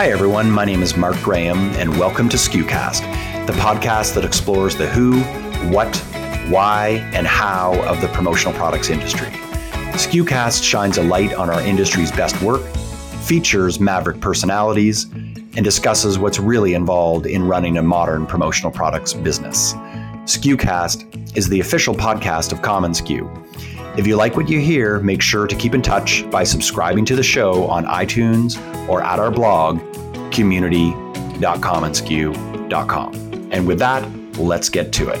Hi, everyone. My name is Mark Graham, and welcome to SKUcast, the podcast that explores the who, what, why, and how of the promotional products industry. SKUcast shines a light on our industry's best work, features maverick personalities, and discusses what's really involved in running a modern promotional products business. SKUcast is the official podcast of commonsku. If you like what you hear, make sure to keep in touch by subscribing to the show on iTunes or at our blog, community.commonsku.com. And skew.com. And with that, let's get to it.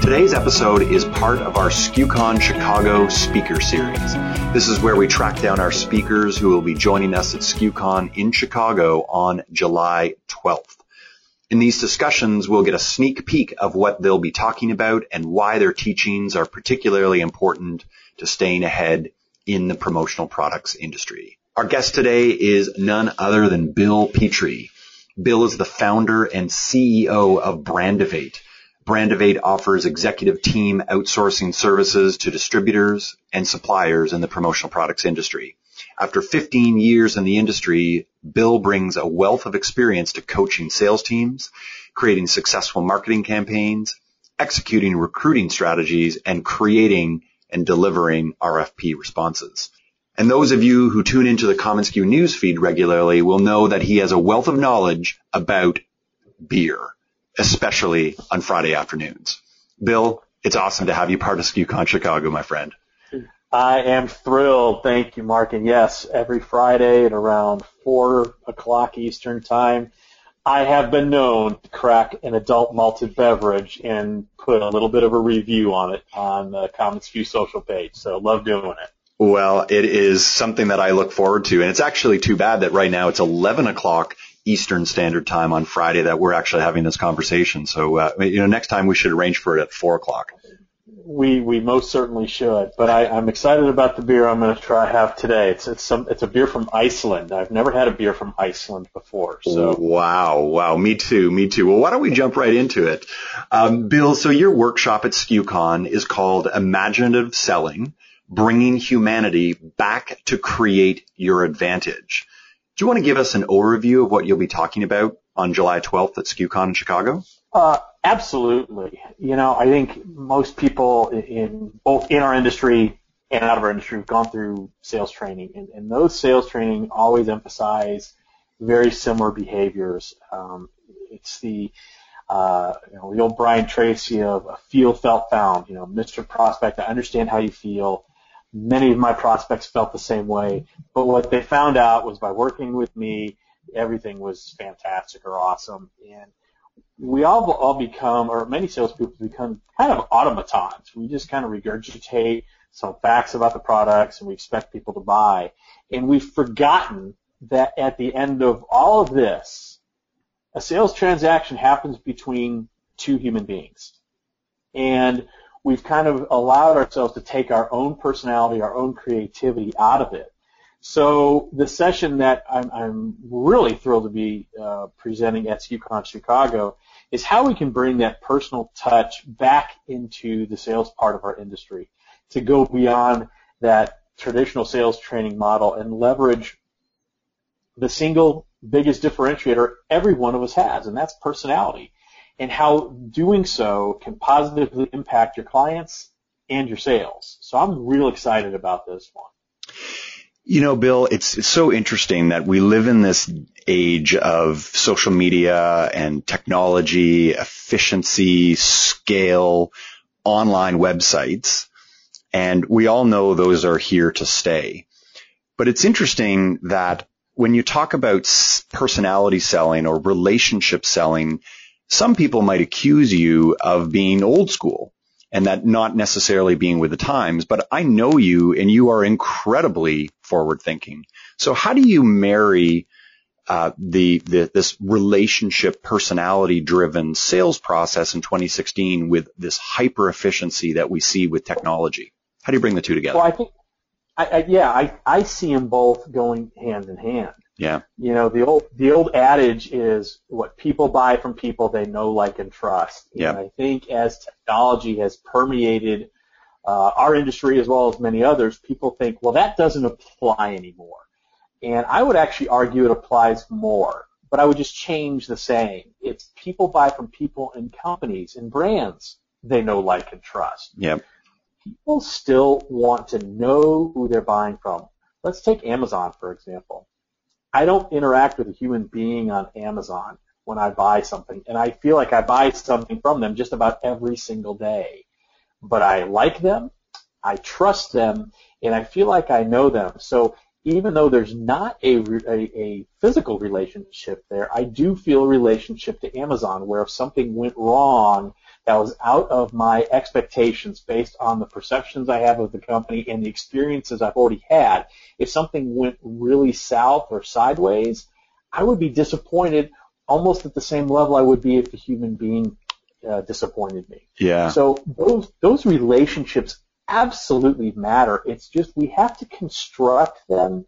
Today's episode is part of our SKUCon Chicago speaker series. This is where we track down our speakers who will be joining us at SKUCon in Chicago on July 12th. In these discussions, we'll get a sneak peek of what they'll be talking about and why their teachings are particularly important to staying ahead in the promotional products industry. Our guest today is none other than Bill Petrie. Bill is the founder and CEO of Brandivate. Brandivate offers executive team outsourcing services to distributors and suppliers in the promotional products industry. After 15 years in the industry, Bill brings a wealth of experience to coaching sales teams, creating successful marketing campaigns, executing recruiting strategies, and creating and delivering RFP responses. And those of you who tune into the commonsku newsfeed regularly will know that he has a wealth of knowledge about beer, especially on Friday afternoons. Bill, it's awesome to have you part of SKUCon Chicago, my friend. I am thrilled. Thank you, Mark. And yes, every Friday at around four o'clock Eastern time, I have been known to crack an adult malted beverage and put a little bit of a review on it on the commonsku social page. So love doing it. Well, it is something that I look forward to. And it's actually too bad that right now it's 11 o'clock Eastern Standard Time on Friday that we're actually having this conversation. So, uh, you know, next time we should arrange for it at four o'clock we we most certainly should. But I, I'm excited about the beer I'm going to try have today. It's it's some it's a beer from Iceland. I've never had a beer from Iceland before. So wow, wow, me too, me too. Well, why don't we jump right into it, um, Bill? So your workshop at SKUCon is called Imaginative Selling: Bringing Humanity Back to Create Your Advantage. Do you want to give us an overview of what you'll be talking about on July 12th at SKUCon in Chicago? Uh, absolutely. You know, I think most people in both in our industry and out of our industry have gone through sales training, and, and those sales training always emphasize very similar behaviors. Um, it's the uh, you know, the old Brian Tracy of a feel, felt, found. You know, Mr. Prospect, I understand how you feel. Many of my prospects felt the same way, but what they found out was by working with me, everything was fantastic or awesome. And we all all become, or many salespeople become kind of automatons. We just kind of regurgitate some facts about the products and we expect people to buy. And we've forgotten that at the end of all of this, a sales transaction happens between two human beings. And we've kind of allowed ourselves to take our own personality, our own creativity out of it. So the session that I'm, I'm really thrilled to be uh, presenting at SKUCon Chicago is how we can bring that personal touch back into the sales part of our industry to go beyond that traditional sales training model and leverage the single biggest differentiator every one of us has, and that's personality, and how doing so can positively impact your clients and your sales. So I'm real excited about this one. You know, Bill, it's, it's so interesting that we live in this age of social media and technology, efficiency, scale, online websites. And we all know those are here to stay. But it's interesting that when you talk about personality selling or relationship selling, some people might accuse you of being old school and that not necessarily being with the times, but I know you and you are incredibly forward thinking. So how do you marry uh, the, the this relationship personality driven sales process in 2016 with this hyper efficiency that we see with technology? How do you bring the two together? Well, I think, I, I, yeah, I, I see them both going hand in hand. Yeah. You know, the old the old adage is what people buy from people they know, like, and trust. Yeah. And I think as technology has permeated uh, our industry as well as many others, people think, well, that doesn't apply anymore. And I would actually argue it applies more, but I would just change the saying. It's people buy from people and companies and brands they know, like, and trust. Yep. People still want to know who they're buying from. Let's take Amazon, for example. I don't interact with a human being on Amazon when I buy something, and I feel like I buy something from them just about every single day. But I like them, I trust them, and I feel like I know them. So even though there's not a, a, a physical relationship there, I do feel a relationship to Amazon where if something went wrong that was out of my expectations based on the perceptions I have of the company and the experiences I've already had, if something went really south or sideways, I would be disappointed almost at the same level I would be if a human being uh, disappointed me. Yeah. So those those relationships absolutely matter. It's just we have to construct them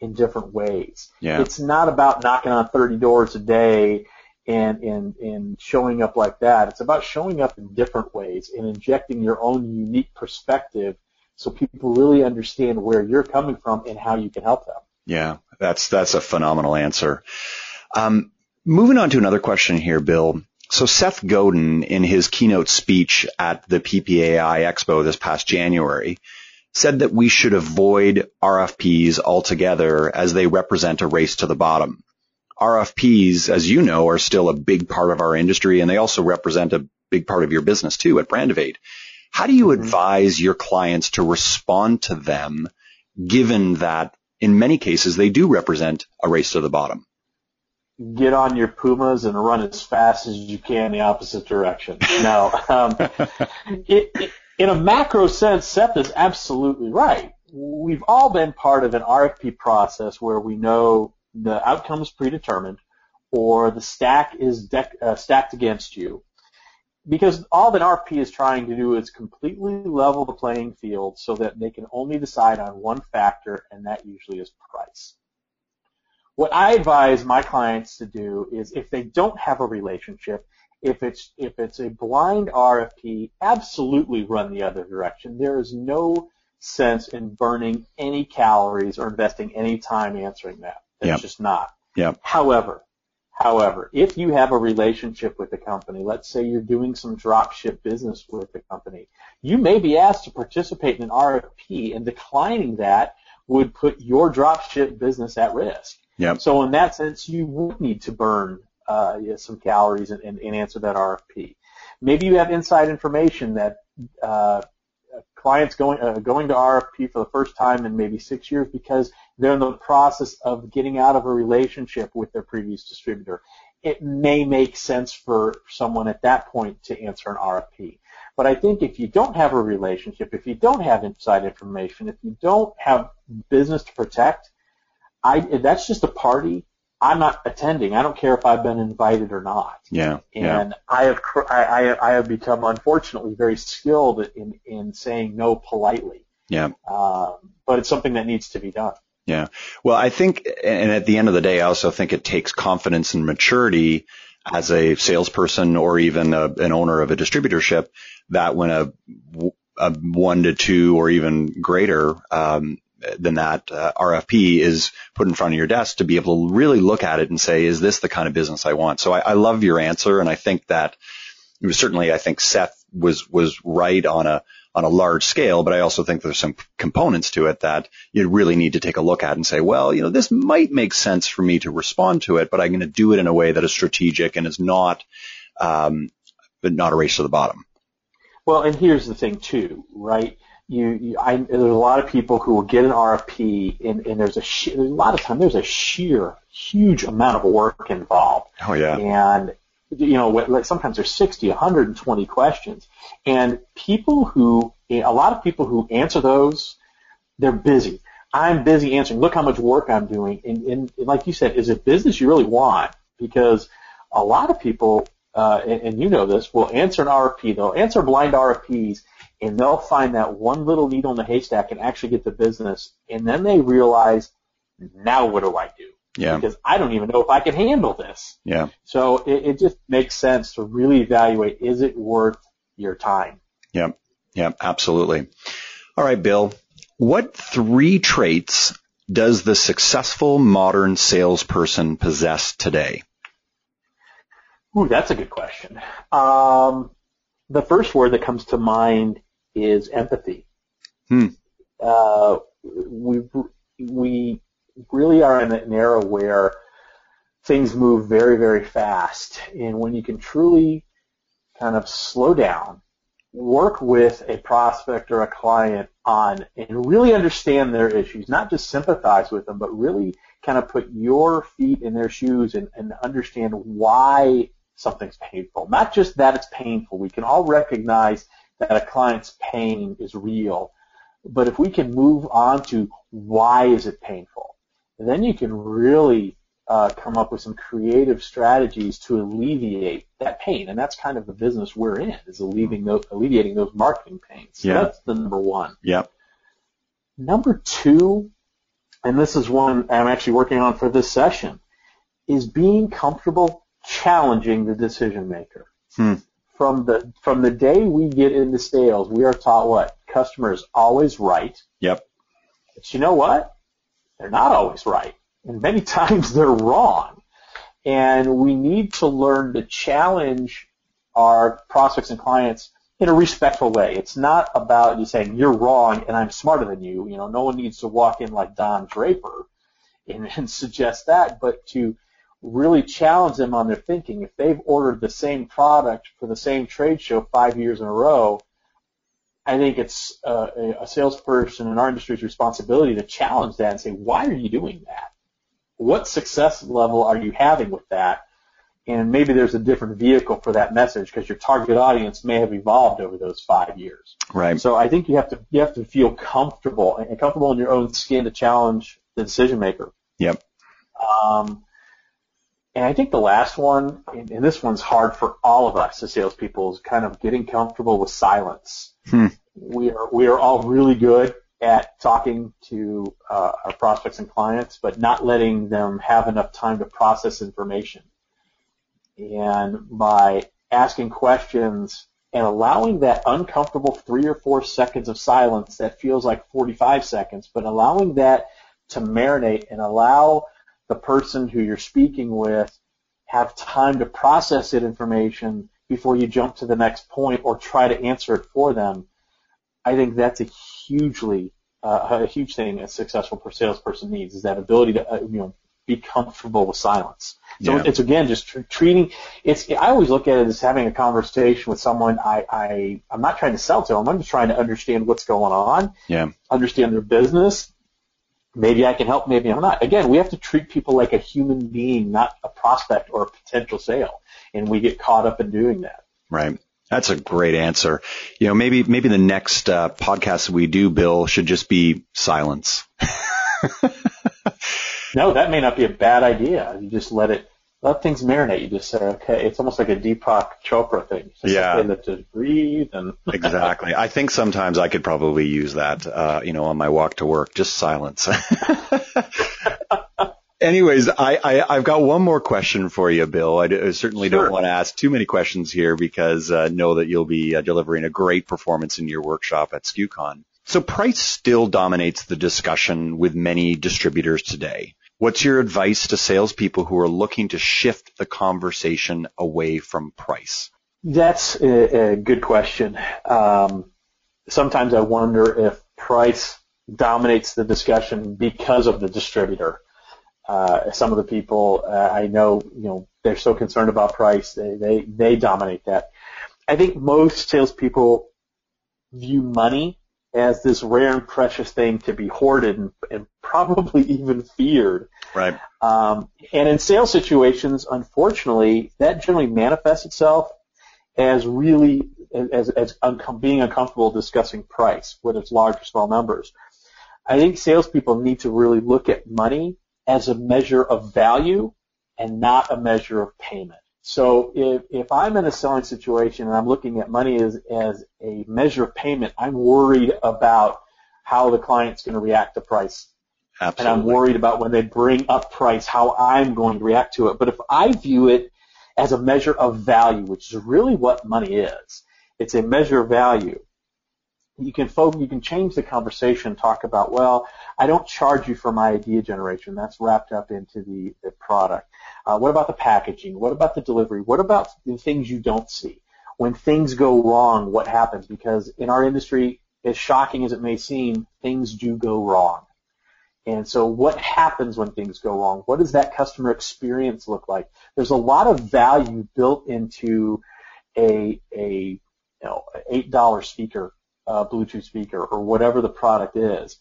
in different ways. Yeah. It's not about knocking on 30 doors a day and, and, and showing up like that. It's about showing up in different ways and injecting your own unique perspective so people really understand where you're coming from and how you can help them. Yeah, that's that's a phenomenal answer. Um, moving on to another question here, Bill. So Seth Godin, in his keynote speech at the PPAI Expo this past January, said that we should avoid RFPs altogether as they represent a race to the bottom. RFPs, as you know, are still a big part of our industry and they also represent a big part of your business too at Brandivate. How do you mm-hmm. advise your clients to respond to them given that in many cases they do represent a race to the bottom? Get on your Pumas and run as fast as you can in the opposite direction. No, um, it, it, in a macro sense, Seth is absolutely right. We've all been part of an RFP process where we know the outcome is predetermined or the stack is dec- uh, stacked against you. Because all that RFP is trying to do is completely level the playing field so that they can only decide on one factor, and that usually is price. What I advise my clients to do is if they don't have a relationship, if it's if it's a blind RFP, absolutely run the other direction. There is no sense in burning any calories or investing any time answering that. It's yep. just not. Yep. However, however, if you have a relationship with the company, let's say you're doing some drop ship business with the company, you may be asked to participate in an RFP and declining that would put your drop ship business at risk. Yep. So in that sense, you would need to burn uh, some calories and, and, and, answer that RFP. Maybe you have inside information that uh, clients going uh, going to RFP for the first time in maybe six years because they're in the process of getting out of a relationship with their previous distributor. It may make sense for someone at that point to answer an RFP. But I think if you don't have a relationship, if you don't have inside information, if you don't have business to protect, I, that's just a party I'm not attending. I don't care if I've been invited or not. Yeah. And yeah. I have I, I have become unfortunately very skilled in in saying no politely. Yeah. Um, but it's something that needs to be done. Yeah. Well, I think, and at the end of the day, I also think it takes confidence and maturity as a salesperson or even a, an owner of a distributorship that when a, a one to two or even greater um, than that uh, RFP is put in front of your desk to be able to really look at it and say, is this the kind of business I want? So I, I love your answer, and I think that it was certainly I think Seth was was right on a on a large scale, but I also think there's some components to it that you really need to take a look at and say, well, you know, this might make sense for me to respond to it, but I'm going to do it in a way that is strategic and is not, um, not a race to the bottom. Well, and here's the thing too, right? you, you I, there's a lot of people who will get an RFP, and, and there's a, sh- a lot of time there's a sheer huge amount of work involved. Oh yeah. And you know, like sometimes there's 60, 120 questions, and people who, a lot of people who answer those, they're busy. I'm busy answering. Look how much work I'm doing. And, and, and like you said, is it business you really want? Because a lot of people, uh, and, and you know this, will answer an RFP. They'll answer blind RFPs and they'll find that one little needle in the haystack and actually get the business, and then they realize, now what do I do? Yeah. Because I don't even know if I can handle this. Yeah. So it, it just makes sense to really evaluate, is it worth your time? Yeah. Yeah, absolutely. All right, Bill. What three traits does the successful modern salesperson possess today? Ooh, that's a good question. Um, the first word that comes to mind is empathy. Hmm. Uh, we we really are in an era where things move very very fast, and when you can truly kind of slow down, work with a prospect or a client on and really understand their issues, not just sympathize with them, but really kind of put your feet in their shoes and, and understand why something's painful. Not just that it's painful. We can all recognize that a client's pain is real. But if we can move on to why is it painful, then you can really uh, come up with some creative strategies to alleviate that pain. And that's kind of the business we're in, is alleviating those, alleviating those marketing pains. So yeah. that's the number one. Yep. Number two, and this is one I'm actually working on for this session, is being comfortable challenging the decision maker. Hmm. From the from the day we get into sales, we are taught what customer is always right. Yep. But you know what? They're not always right, and many times they're wrong. And we need to learn to challenge our prospects and clients in a respectful way. It's not about you saying you're wrong and I'm smarter than you. You know, no one needs to walk in like Don Draper and, and suggest that, but to really challenge them on their thinking. If they've ordered the same product for the same trade show five years in a row, I think it's uh, a salesperson in our industry's responsibility to challenge that and say, why are you doing that? What success level are you having with that? And maybe there's a different vehicle for that message because your target audience may have evolved over those five years. Right. So I think you have to you have to feel comfortable and comfortable in your own skin to challenge the decision maker. Yep. Um, and I think the last one, and this one's hard for all of us as salespeople, is kind of getting comfortable with silence. Hmm. We are we are all really good at talking to uh, our prospects and clients, but not letting them have enough time to process information. And by asking questions and allowing that uncomfortable three or four seconds of silence that feels like 45 seconds, but allowing that to marinate and allow the person who you're speaking with have time to process that information before you jump to the next point or try to answer it for them. I think that's a hugely uh, a huge thing a successful salesperson needs is that ability to uh, you know be comfortable with silence. So Yeah. it's again just tr- treating. It's I always look at it as having a conversation with someone. I I I'm not trying to sell to them. I'm just trying to understand what's going on, Yeah. understand their business. Maybe I can help. Maybe I'm not. Again, we have to treat people like a human being, not a prospect or a potential sale, and we get caught up in doing that. Right. That's a great answer. You know, maybe maybe the next uh, podcast we do, Bill, should just be silence. No, that may not be a bad idea. You just let it let things marinate. You just say, okay, it's almost like a Deepak Chopra thing. Just Yeah. just breathe and exactly. I think sometimes I could probably use that, uh, you know, on my walk to work, just silence. Anyways, I, I, I've got one more question for you, Bill. I, d- I certainly Sure. don't want to ask too many questions here because uh, know that you'll be uh, delivering a great performance in your workshop at SKUCon. So price still dominates the discussion with many distributors today. What's your advice to salespeople who are looking to shift the conversation away from price? That's a, a good question. Um, sometimes I wonder if price dominates the discussion because of the distributor. Uh, some of the people uh, I know, you know, they're so concerned about price, they, they, they dominate that. I think most salespeople view money as this rare and precious thing to be hoarded and, and probably even feared. Right. Um, and in sales situations, unfortunately, that generally manifests itself as really as, as uncom- being uncomfortable discussing price, whether it's large or small numbers. I think salespeople need to really look at money as a measure of value and not a measure of payment. So if, if I'm in a selling situation and I'm looking at money as, as a measure of payment, I'm worried about how the client's going to react to price and I'm worried about when they bring up price, how I'm going to react to it. But if I view it as a measure of value, which is really what money is, it's a measure of value, you can you can change the conversation, talk about, well, I don't charge you for my idea generation. That's wrapped up into the, the product. Uh, what about the packaging? What about the delivery? What about the things you don't see? When things go wrong, what happens? Because in our industry, as shocking as it may seem, things do go wrong. And so what happens when things go wrong? What does that customer experience look like? There's a lot of value built into a, a you know, $8 speaker, uh, Bluetooth speaker or whatever the product is.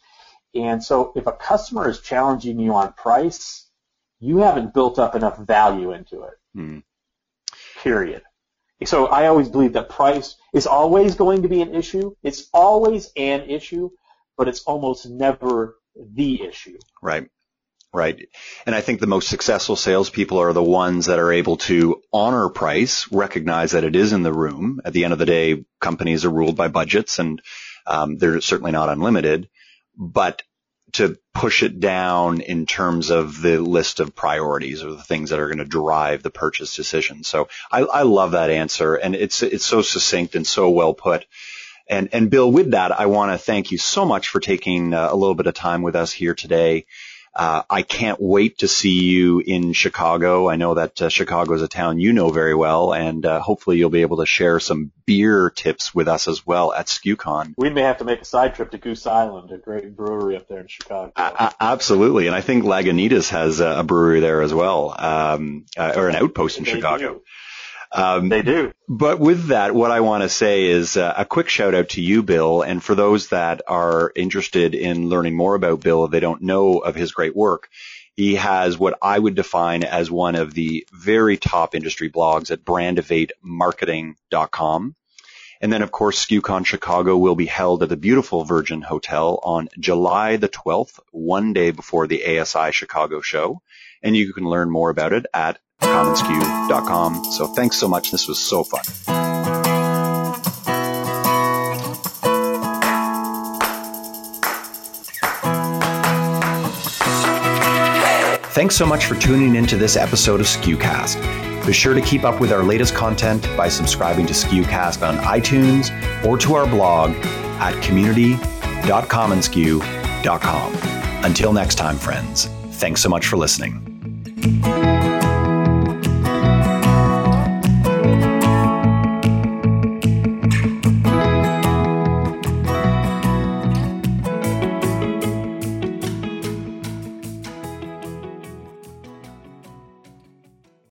And so if a customer is challenging you on price, you haven't built up enough value into it. Hmm. Period. So I always believe that price is always going to be an issue. It's always an issue, but it's almost never the issue. Right. Right. And I think the most successful salespeople are the ones that are able to honor price, recognize that it is in the room. At the end of the day, companies are ruled by budgets and um, they're certainly not unlimited, but to push it down in terms of the list of priorities or the things that are going to drive the purchase decision. So I, I love that answer and it's, it's so succinct and so well put. And, and Bill, with that, I want to thank you so much for taking uh, a little bit of time with us here today. Uh, I can't wait to see you in Chicago. I know that uh, Chicago is a town you know very well, and uh, hopefully you'll be able to share some beer tips with us as well at SKUCon. We may have to make a side trip to Goose Island, a great brewery up there in Chicago. absolutely, and I think Lagunitas has a brewery there as well, um, uh, or an outpost in they Chicago. Do. Um, they do. But with that, what I want to say is uh, a quick shout out to you, Bill. And for those that are interested in learning more about Bill, if they don't know of his great work, he has what I would define as one of the very top industry blogs at brandivatemarketing.com. And then, of course, SKUCon Chicago will be held at the beautiful Virgin Hotel on July the 12th, one day before the ASI Chicago show. And you can learn more about it at commonsku.com. So thanks so much. This was so fun. Thanks so much for tuning into this episode of SKUcast. Be sure to keep up with our latest content by subscribing to SKUcast on iTunes or to our blog at community.commonsku.com. Until next time, friends, thanks so much for listening.